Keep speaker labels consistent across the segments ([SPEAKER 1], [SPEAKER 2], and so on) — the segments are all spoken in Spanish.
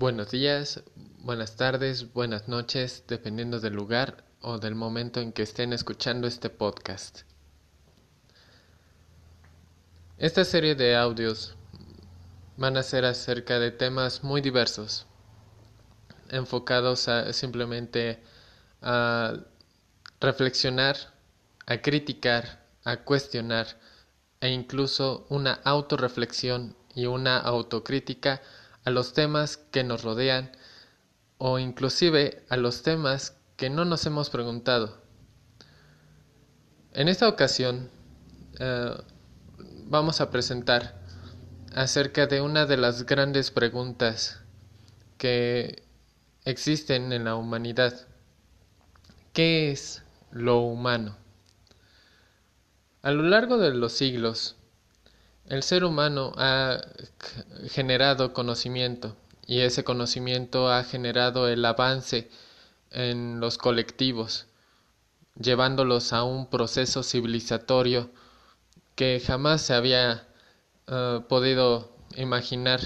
[SPEAKER 1] Buenos días, buenas tardes, buenas noches, dependiendo del lugar o del momento en que estén escuchando este podcast. Esta serie de audios van a ser acerca de temas muy diversos, enfocados a simplemente a reflexionar, a criticar, a cuestionar e incluso una autorreflexión y una autocrítica a los temas que nos rodean o inclusive a los temas que no nos hemos preguntado. En esta ocasión eh, vamos a presentar acerca de una de las grandes preguntas que existen en la humanidad. ¿Qué es lo humano? A lo largo de los siglos, el ser humano ha generado conocimiento y ese conocimiento ha generado el avance en los colectivos, llevándolos a un proceso civilizatorio que jamás se había eh, podido imaginar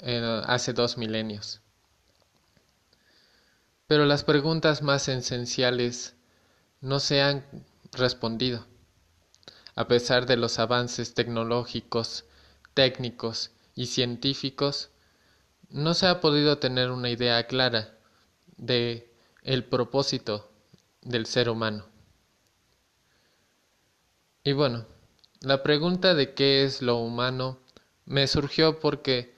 [SPEAKER 1] eh, hace dos milenios. Pero las preguntas más esenciales no se han respondido a pesar de los avances tecnológicos, técnicos y científicos, no se ha podido tener una idea clara de el propósito del ser humano. Y bueno, la pregunta de qué es lo humano me surgió porque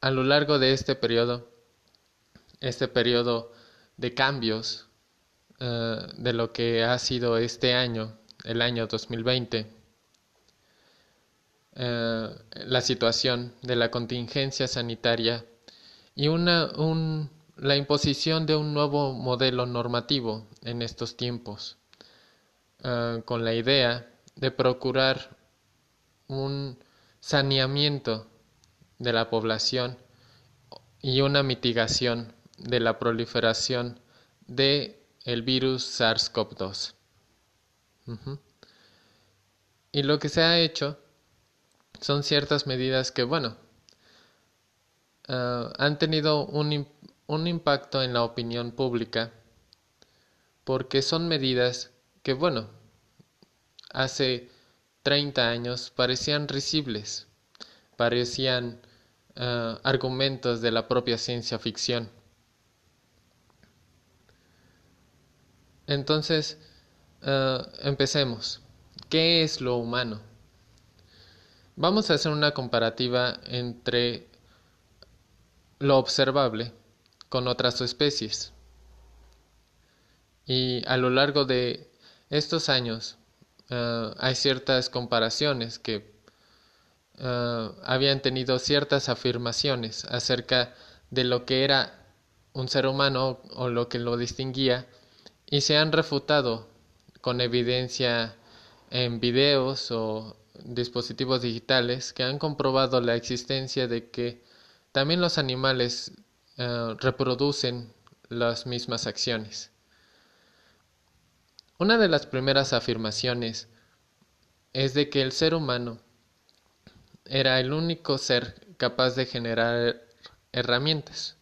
[SPEAKER 1] a lo largo de este periodo, este periodo de cambios eh, de lo que ha sido este año, el año 2020, eh, la situación de la contingencia sanitaria y una, la imposición de un nuevo modelo normativo en estos tiempos, eh, con la idea de procurar un saneamiento de la población y una mitigación de la proliferación de el virus SARS-CoV-2. Y lo que se ha hecho son ciertas medidas que, bueno, ah, han tenido un, un impacto en la opinión pública porque son medidas que, bueno, hace 30 años parecían risibles, parecían ah, argumentos de la propia ciencia ficción. Entonces, eh, empecemos. ¿Qué es lo humano? Vamos a hacer una comparativa entre lo observable con otras especies. Y a lo largo de estos años eh, hay ciertas comparaciones que eh, habían tenido ciertas afirmaciones acerca de lo que era un ser humano o lo que lo distinguía y se han refutado con evidencia en videos o dispositivos digitales que han comprobado la existencia de que también los animales eh, reproducen las mismas acciones. Una de las primeras afirmaciones es de que el ser humano era el único ser capaz de generar herramientas.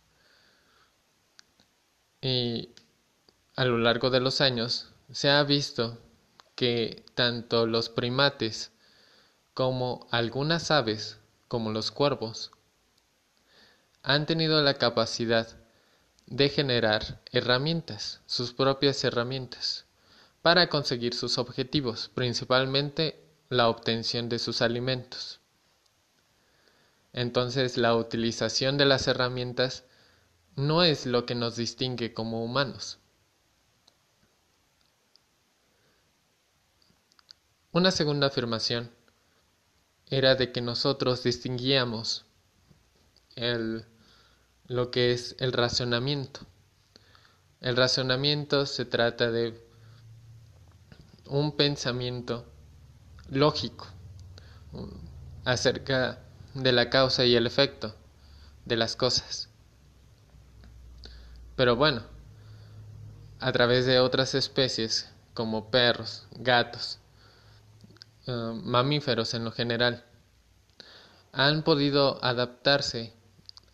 [SPEAKER 1] Y a lo largo de los años se ha visto que tanto los primates como algunas aves, como los cuervos, han tenido la capacidad de generar herramientas, sus propias herramientas, para conseguir sus objetivos, principalmente la obtención de sus alimentos. Entonces la utilización de las herramientas no es lo que nos distingue como humanos. Una segunda afirmación era de que nosotros distinguíamos el, lo que es el razonamiento. El razonamiento se trata de un pensamiento lógico acerca de la causa y el efecto de las cosas. Pero bueno, a través de otras especies como perros, gatos, eh, mamíferos en lo general. han podido adaptarse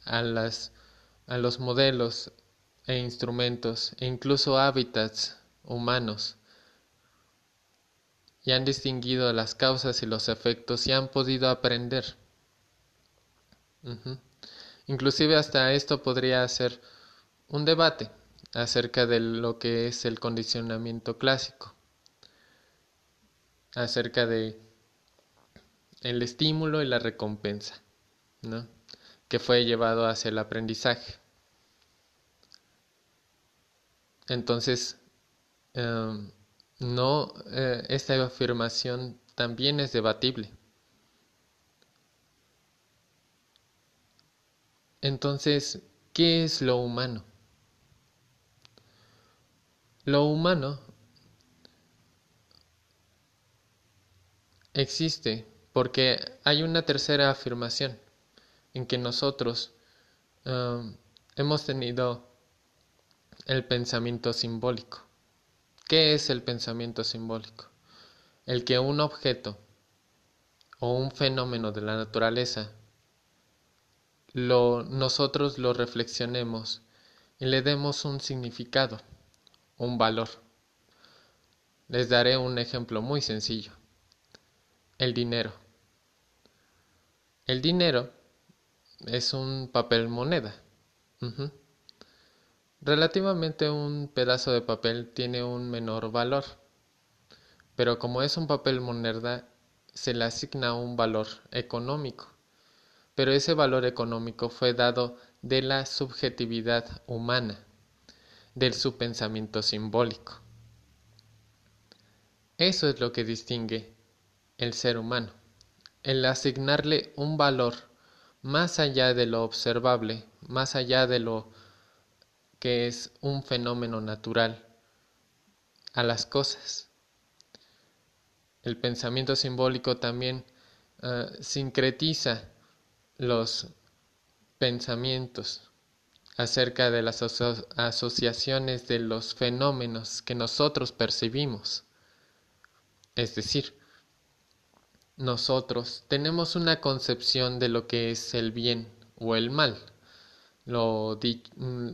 [SPEAKER 1] a, las, a los modelos e instrumentos e incluso hábitats humanos y han distinguido las causas y los efectos y han podido aprender. Inclusive hasta esto podría ser un debate acerca de lo que es el condicionamiento clásico, acerca de el estímulo y la recompensa, ¿no? que fue llevado hacia el aprendizaje. Entonces, em, no, eh, esta afirmación también es debatible. Entonces, ¿qué es lo humano? Lo humano existe porque hay una tercera afirmación en que nosotros um, hemos tenido el pensamiento simbólico. ¿Qué es el pensamiento simbólico? El que un objeto o un fenómeno de la naturaleza lo, nosotros lo reflexionemos y le demos un significado un valor. Les daré un ejemplo muy sencillo. El dinero. El dinero es un papel moneda. Relativamente un pedazo de papel tiene un menor valor, pero como es un papel moneda, se le asigna un valor económico. Pero ese valor económico fue dado de la subjetividad humana de su pensamiento simbólico. Eso es lo que distingue el ser humano, el asignarle un valor más allá de lo observable, más allá de lo que es un fenómeno natural a las cosas. El pensamiento simbólico también eh, sincretiza los pensamientos acerca de las asociaciones de los fenómenos que nosotros percibimos. Es decir, nosotros tenemos una concepción de lo que es el bien o el mal, lo, mm,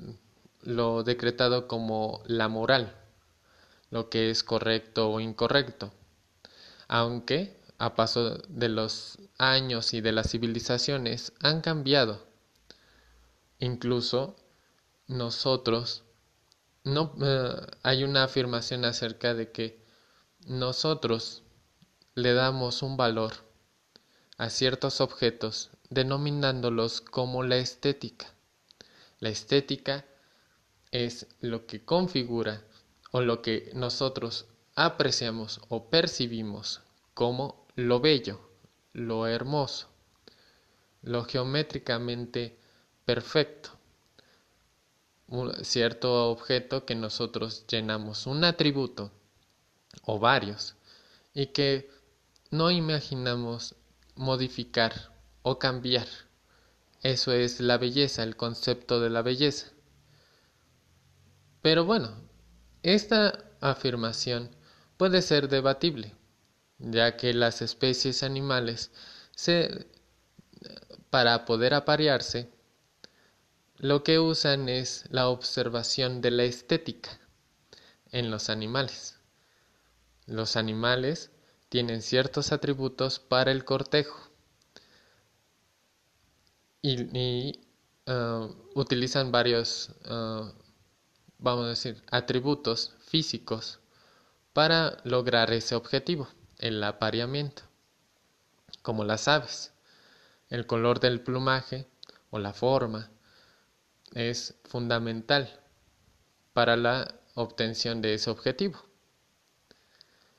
[SPEAKER 1] lo decretado como la moral, lo que es correcto o incorrecto, aunque a paso de los años y de las civilizaciones han cambiado. Incluso nosotros, no eh, hay una afirmación acerca de que nosotros le damos un valor a ciertos objetos denominándolos como la estética. La estética es lo que configura o lo que nosotros apreciamos o percibimos como lo bello, lo hermoso, lo geométricamente perfecto. Un cierto objeto que nosotros llenamos un atributo o varios y que no imaginamos modificar o cambiar. Eso es la belleza, el concepto de la belleza. Pero bueno, esta afirmación puede ser debatible, ya que las especies animales se, para poder aparearse lo que usan es la observación de la estética en los animales. Los animales tienen ciertos atributos para el cortejo y, uh, utilizan varios, uh, vamos a decir, atributos físicos para lograr ese objetivo, el apareamiento, como las aves. El color del plumaje o la forma, es fundamental para la obtención de ese objetivo.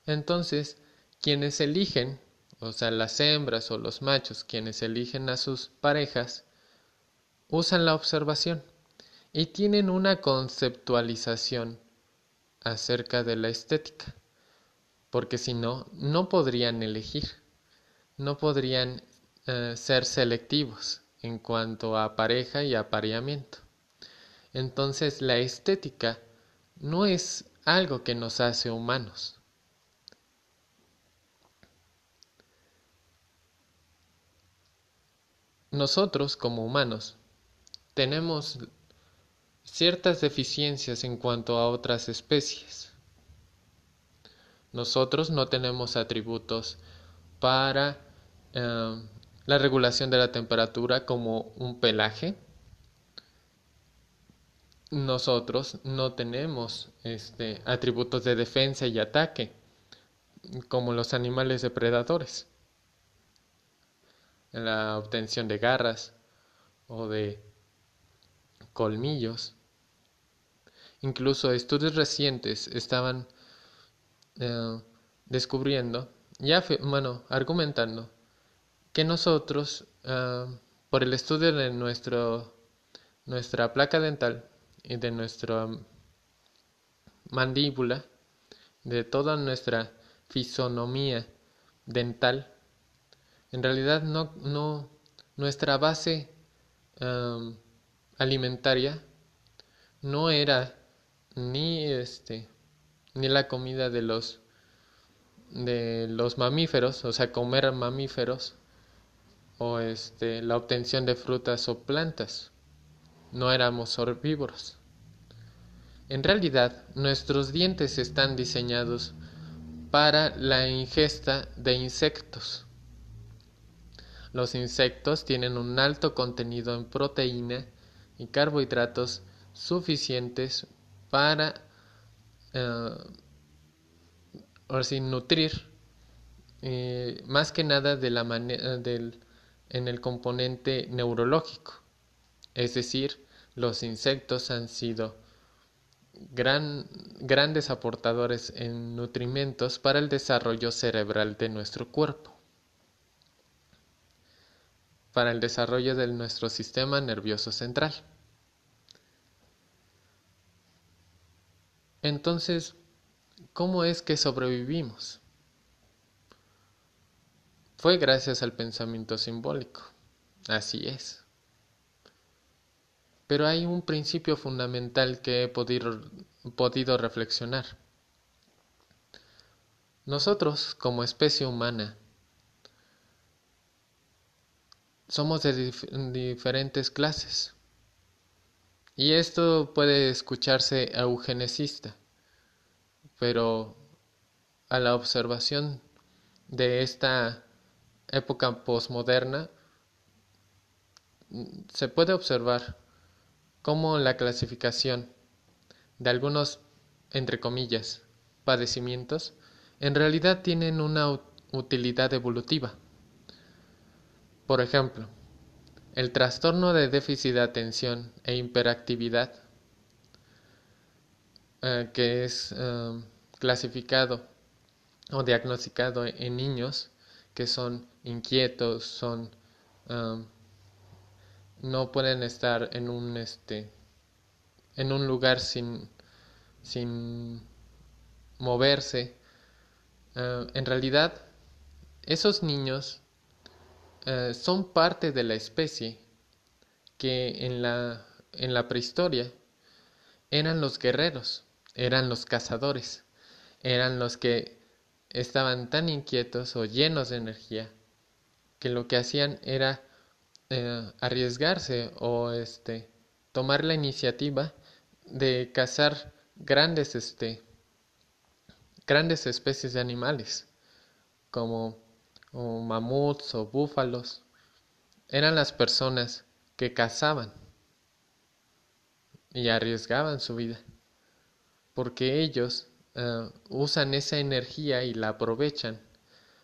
[SPEAKER 1] Entonces, quienes eligen, o sea, las hembras o los machos, quienes eligen a sus parejas, usan la observación y tienen una conceptualización acerca de la estética, porque si no, no podrían elegir, no podrían eh, ser selectivos en cuanto a pareja y apareamiento. Entonces la estética no es algo que nos hace humanos. Nosotros como humanos tenemos ciertas deficiencias en cuanto a otras especies. Nosotros no tenemos atributos para eh, la regulación de la temperatura como un pelaje. Nosotros no tenemos este, atributos de defensa y ataque como los animales depredadores. La obtención de garras o de colmillos. Incluso estudios recientes estaban eh, descubriendo, ya bueno, argumentando que nosotros, eh, por el estudio de nuestro, nuestra placa dental y de nuestra mandíbula, de toda nuestra fisonomía dental, en realidad no, no nuestra base alimentaria no era ni este ni la comida de los de los mamíferos, o sea, comer mamíferos o este la obtención de frutas o plantas. No éramos herbívoros. En realidad, nuestros dientes están diseñados para la ingesta de insectos. Los insectos tienen un alto contenido en proteína y carbohidratos suficientes para uh, nutrir eh, más que nada en el componente neurológico. Es decir los insectos han sido gran, grandes aportadores en nutrimentos para el desarrollo cerebral de nuestro cuerpo para el desarrollo de nuestro sistema nervioso central. Entonces, ¿cómo es que sobrevivimos? Fue gracias al pensamiento simbólico. Así es. Pero hay un principio fundamental que he podido, podido reflexionar. Nosotros, como especie humana, somos de diferentes clases. Y esto puede escucharse eugenesista, pero a la observación de esta época posmoderna se puede observar cómo la clasificación de algunos, entre comillas, padecimientos en realidad tienen una utilidad evolutiva. Por ejemplo, el trastorno de déficit de atención e hiperactividad, eh, que es eh, clasificado o diagnosticado en niños que son inquietos, son eh, no pueden estar en un este en un lugar sin sin moverse. en realidad, esos niños eh, son parte de la especie que en la, en la prehistoria eran los guerreros, eran los cazadores, eran los que estaban tan inquietos o llenos de energía que lo que hacían era eh, arriesgarse o este tomar la iniciativa de cazar grandes este grandes especies de animales como o mamuts o búfalos, eran las personas que cazaban y arriesgaban su vida, porque ellos eh, usan esa energía y la aprovechan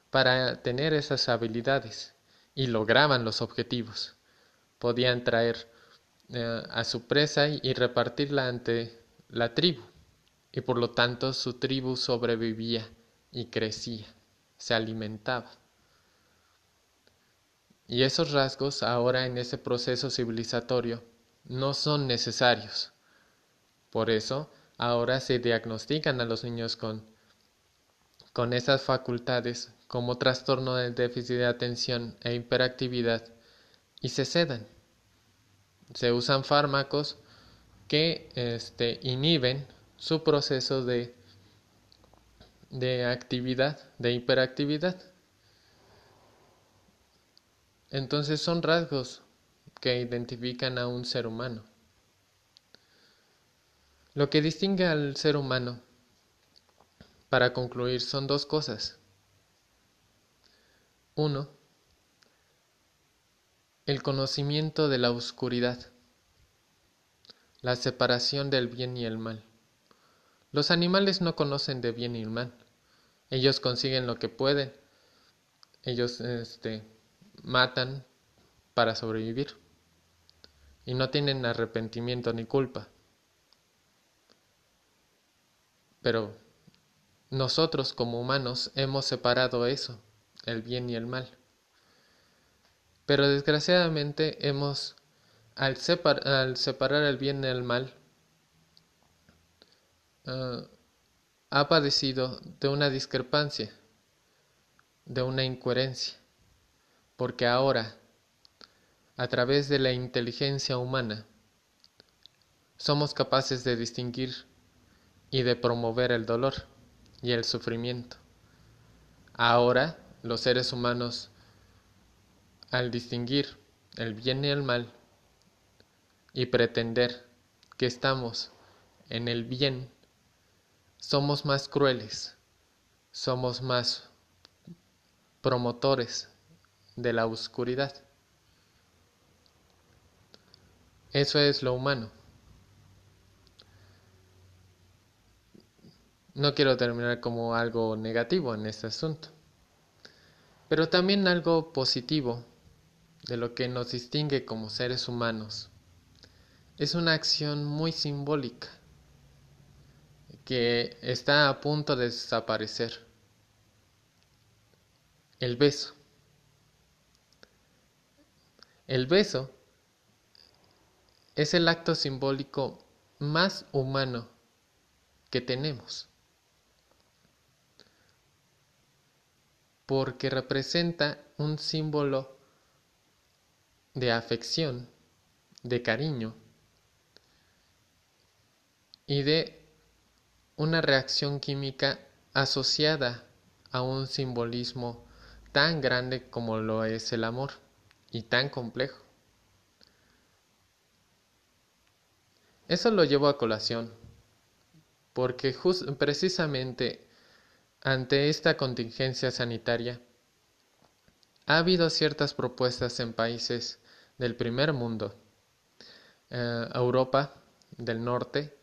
[SPEAKER 1] para tener esas habilidades y lograban los objetivos. Podían traer eh, a su presa y repartirla ante la tribu, y por lo tanto su tribu sobrevivía y crecía, se alimentaba. Y esos rasgos ahora en ese proceso civilizatorio no son necesarios. Por eso ahora se diagnostican a los niños con, con esas facultades como trastorno del déficit de atención e hiperactividad y se sedan. Se usan fármacos que este, inhiben su proceso de, de actividad, de hiperactividad. Entonces son rasgos que identifican a un ser humano. Lo que distingue al ser humano, para concluir, son dos cosas. Uno, el conocimiento de la oscuridad, la separación del bien y el mal. Los animales no conocen de bien y mal. Ellos consiguen lo que pueden. Ellos este, matan para sobrevivir. Y no tienen arrepentimiento ni culpa. Pero nosotros como humanos hemos separado eso, el bien y el mal. Pero desgraciadamente hemos, al, separar el bien y el mal, ah, ha padecido de una discrepancia, de una incoherencia, porque ahora, a través de la inteligencia humana, somos capaces de distinguir y de promover el dolor y el sufrimiento. Ahora los seres humanos, al distinguir el bien y el mal y pretender que estamos en el bien, somos más crueles, somos más promotores de la oscuridad. Eso es lo humano. No quiero terminar como algo negativo en este asunto, pero también algo positivo de lo que nos distingue como seres humanos. Es una acción muy simbólica que está a punto de desaparecer. El beso. El beso es el acto simbólico más humano que tenemos. porque representa un símbolo de afección, de cariño y de una reacción química asociada a un simbolismo tan grande como lo es el amor y tan complejo. Eso lo llevo a colación, porque precisamente ante esta contingencia sanitaria, ha habido ciertas propuestas en países del primer mundo, eh, Europa del norte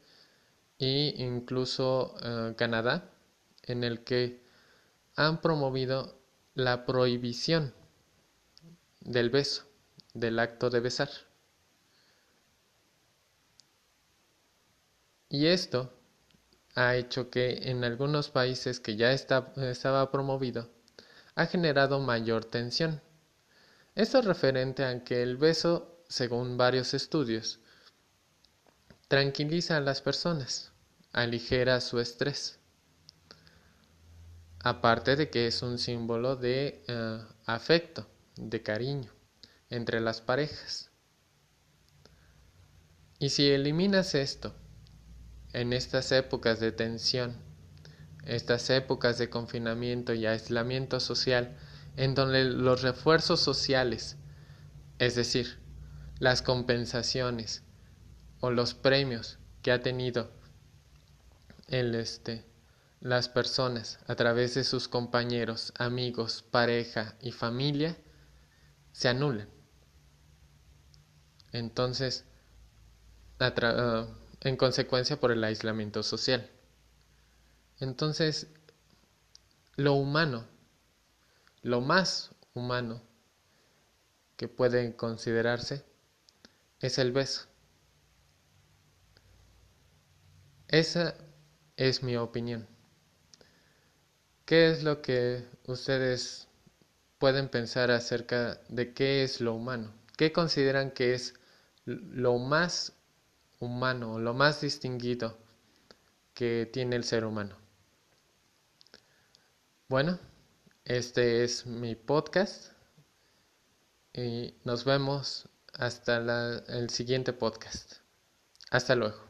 [SPEAKER 1] e incluso eh, Canadá, en el que han promovido la prohibición del beso, del acto de besar. Y esto ha hecho que en algunos países que ya estaba promovido ha generado mayor tensión. Esto es referente a que el beso, según varios estudios, tranquiliza a las personas, aligera su estrés. Aparte de que es un símbolo de eh, afecto, de cariño entre las parejas. Y si eliminas esto, en estas épocas de tensión, estas épocas de confinamiento y aislamiento social, en donde los refuerzos sociales, es decir, las compensaciones o los premios que ha tenido el este las personas a través de sus compañeros, amigos, pareja y familia se anulan. Entonces, a en consecuencia por el aislamiento social. Entonces, lo humano, lo más humano que puede considerarse es el beso. Esa es mi opinión. ¿Qué es lo que ustedes pueden pensar acerca de qué es lo humano? ¿Qué consideran que es lo más humano, lo más distinguido que tiene el ser humano. Bueno, este es mi podcast y nos vemos hasta el siguiente podcast. Hasta luego.